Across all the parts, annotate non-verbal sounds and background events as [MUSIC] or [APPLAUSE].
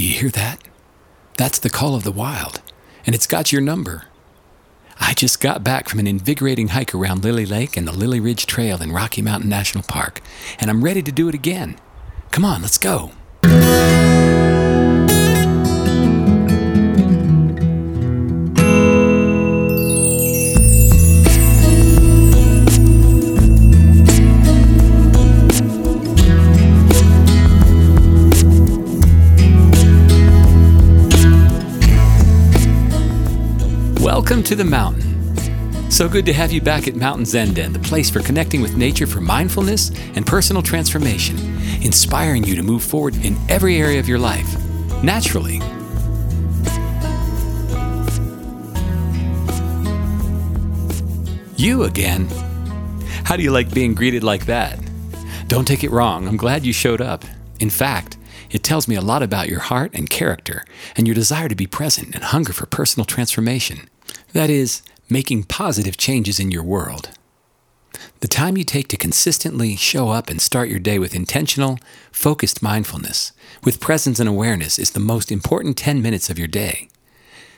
Do you hear that? That's the call of the wild, and it's got your number. I just got back from an invigorating hike around Lily Lake and the Lily Ridge Trail in Rocky Mountain National Park, and I'm ready to do it again. Come on, let's go. To the mountain. So good to have you back at Mountain Zen Den, the place for connecting with nature for mindfulness and personal transformation, inspiring you to move forward in every area of your life, naturally. You again. How do you like being greeted like that? Don't take it wrong, I'm glad you showed up. In fact, it tells me a lot about your heart and character and your desire to be present and hunger for personal transformation. That is, making positive changes in your world. The time you take to consistently show up and start your day with intentional, focused mindfulness, with presence and awareness, is the most important 10 minutes of your day.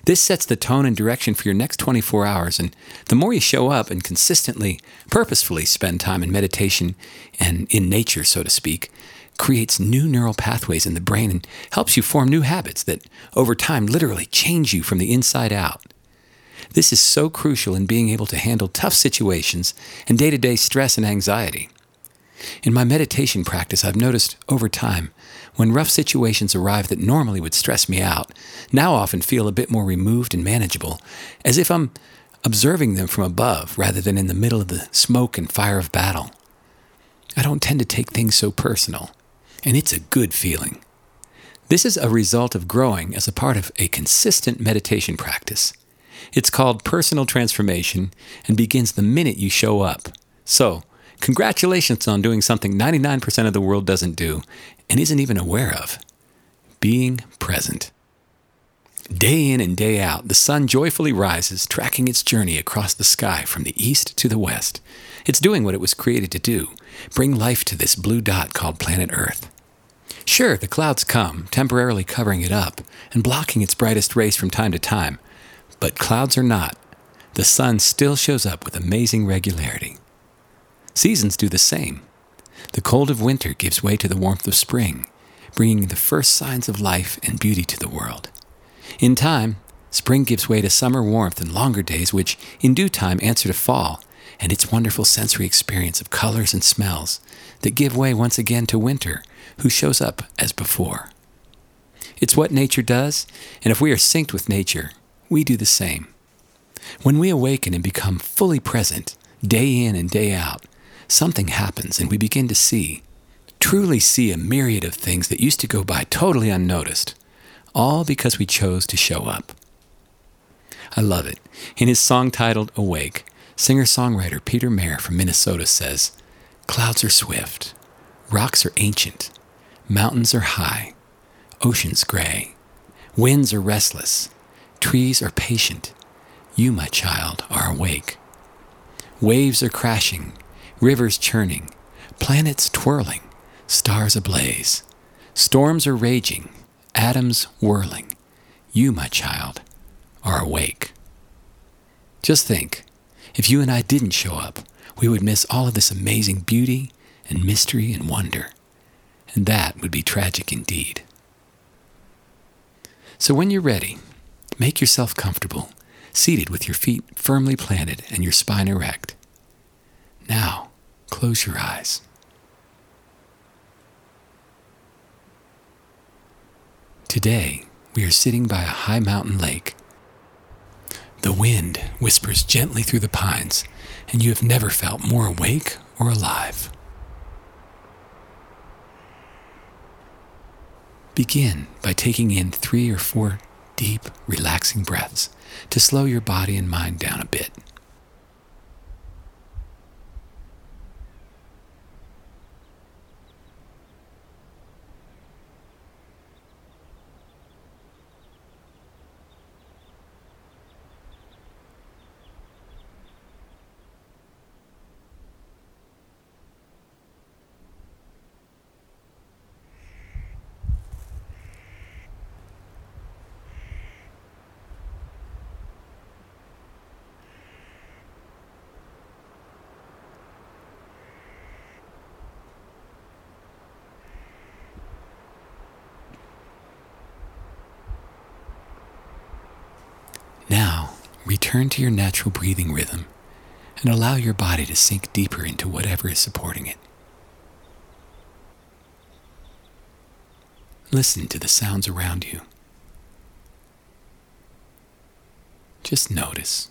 This sets the tone and direction for your next 24 hours, and the more you show up and consistently, purposefully spend time in meditation and in nature, so to speak, creates new neural pathways in the brain and helps you form new habits that, over time, literally change you from the inside out. This is so crucial in being able to handle tough situations and day to day stress and anxiety. In my meditation practice, I've noticed over time when rough situations arrive that normally would stress me out, now often feel a bit more removed and manageable, as if I'm observing them from above rather than in the middle of the smoke and fire of battle. I don't tend to take things so personal, and it's a good feeling. This is a result of growing as a part of a consistent meditation practice. It's called personal transformation and begins the minute you show up. So, congratulations on doing something 99% of the world doesn't do and isn't even aware of being present. Day in and day out, the sun joyfully rises, tracking its journey across the sky from the east to the west. It's doing what it was created to do bring life to this blue dot called planet Earth. Sure, the clouds come, temporarily covering it up and blocking its brightest rays from time to time, but clouds are not. The sun still shows up with amazing regularity. Seasons do the same. The cold of winter gives way to the warmth of spring, bringing the first signs of life and beauty to the world. In time, spring gives way to summer warmth and longer days, which in due time answer to fall and its wonderful sensory experience of colors and smells that give way once again to winter, who shows up as before. It's what nature does, and if we are synced with nature, we do the same. When we awaken and become fully present, day in and day out, something happens and we begin to see, truly see a myriad of things that used to go by totally unnoticed, all because we chose to show up. I love it. In his song titled Awake, singer songwriter Peter Mayer from Minnesota says, Clouds are swift, rocks are ancient, mountains are high, oceans gray, winds are restless, Trees are patient. You, my child, are awake. Waves are crashing, rivers churning, planets twirling, stars ablaze. Storms are raging, atoms whirling. You, my child, are awake. Just think if you and I didn't show up, we would miss all of this amazing beauty and mystery and wonder. And that would be tragic indeed. So when you're ready, Make yourself comfortable, seated with your feet firmly planted and your spine erect. Now, close your eyes. Today, we are sitting by a high mountain lake. The wind whispers gently through the pines, and you have never felt more awake or alive. Begin by taking in three or four deep, relaxing breaths to slow your body and mind down a bit. Now, return to your natural breathing rhythm and allow your body to sink deeper into whatever is supporting it. Listen to the sounds around you. Just notice.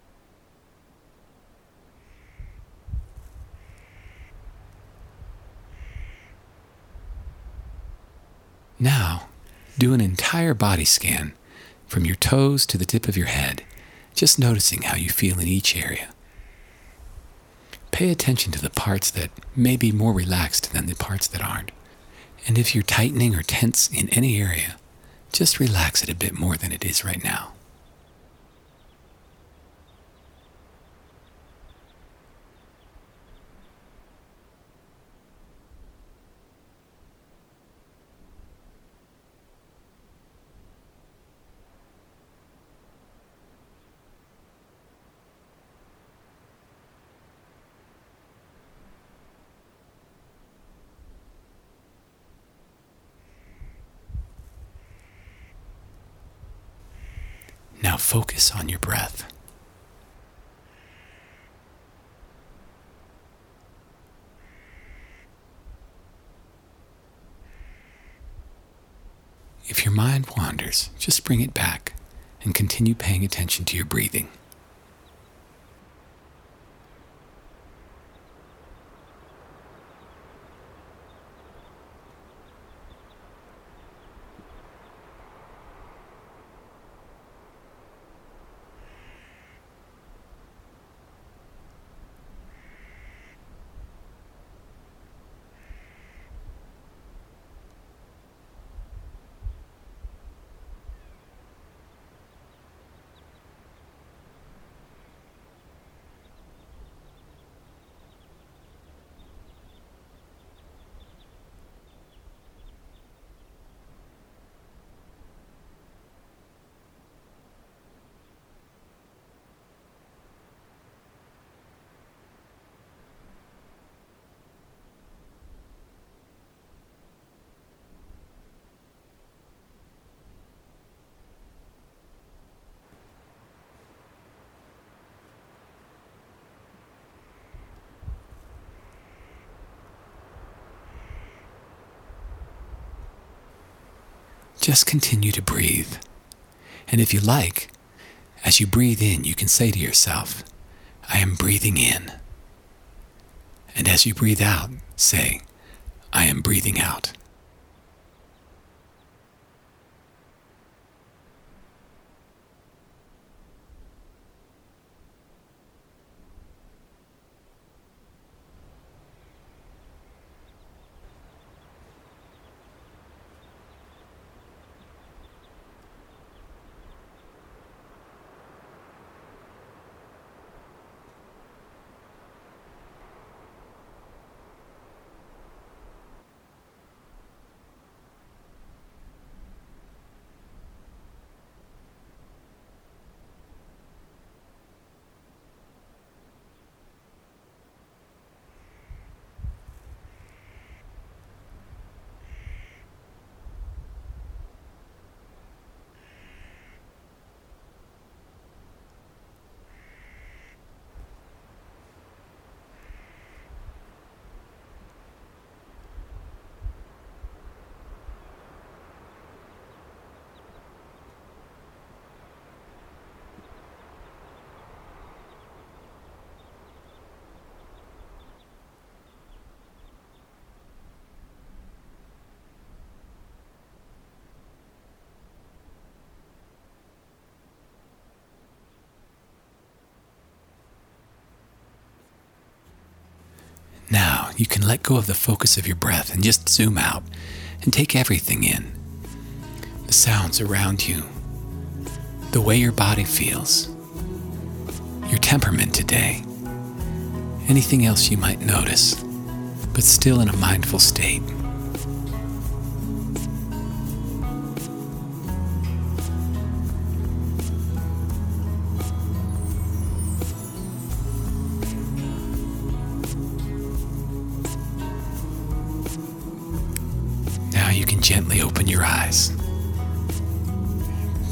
Now, do an entire body scan from your toes to the tip of your head, just noticing how you feel in each area. Pay attention to the parts that may be more relaxed than the parts that aren't. And if you're tightening or tense in any area, just relax it a bit more than it is right now. Now focus on your breath. If your mind wanders, just bring it back and continue paying attention to your breathing. Just continue to breathe. And if you like, as you breathe in, you can say to yourself, I am breathing in. And as you breathe out, say, I am breathing out. Now you can let go of the focus of your breath and just zoom out and take everything in the sounds around you, the way your body feels, your temperament today, anything else you might notice, but still in a mindful state. Gently open your eyes.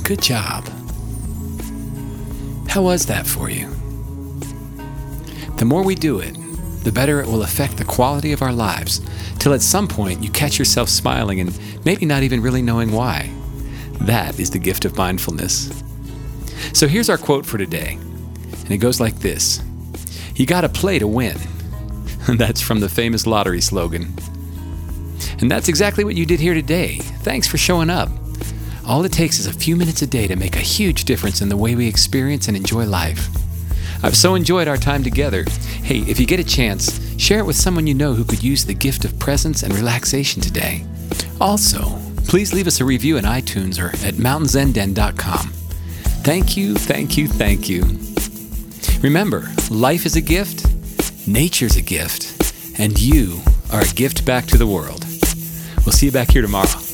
Good job. How was that for you? The more we do it, the better it will affect the quality of our lives, till at some point you catch yourself smiling and maybe not even really knowing why. That is the gift of mindfulness. So here's our quote for today, and it goes like this You gotta play to win. [LAUGHS] That's from the famous lottery slogan. And that's exactly what you did here today. Thanks for showing up. All it takes is a few minutes a day to make a huge difference in the way we experience and enjoy life. I've so enjoyed our time together. Hey, if you get a chance, share it with someone you know who could use the gift of presence and relaxation today. Also, please leave us a review in iTunes or at mountainzenden.com. Thank you, thank you, thank you. Remember, life is a gift, nature's a gift, and you are a gift back to the world. We'll see you back here tomorrow.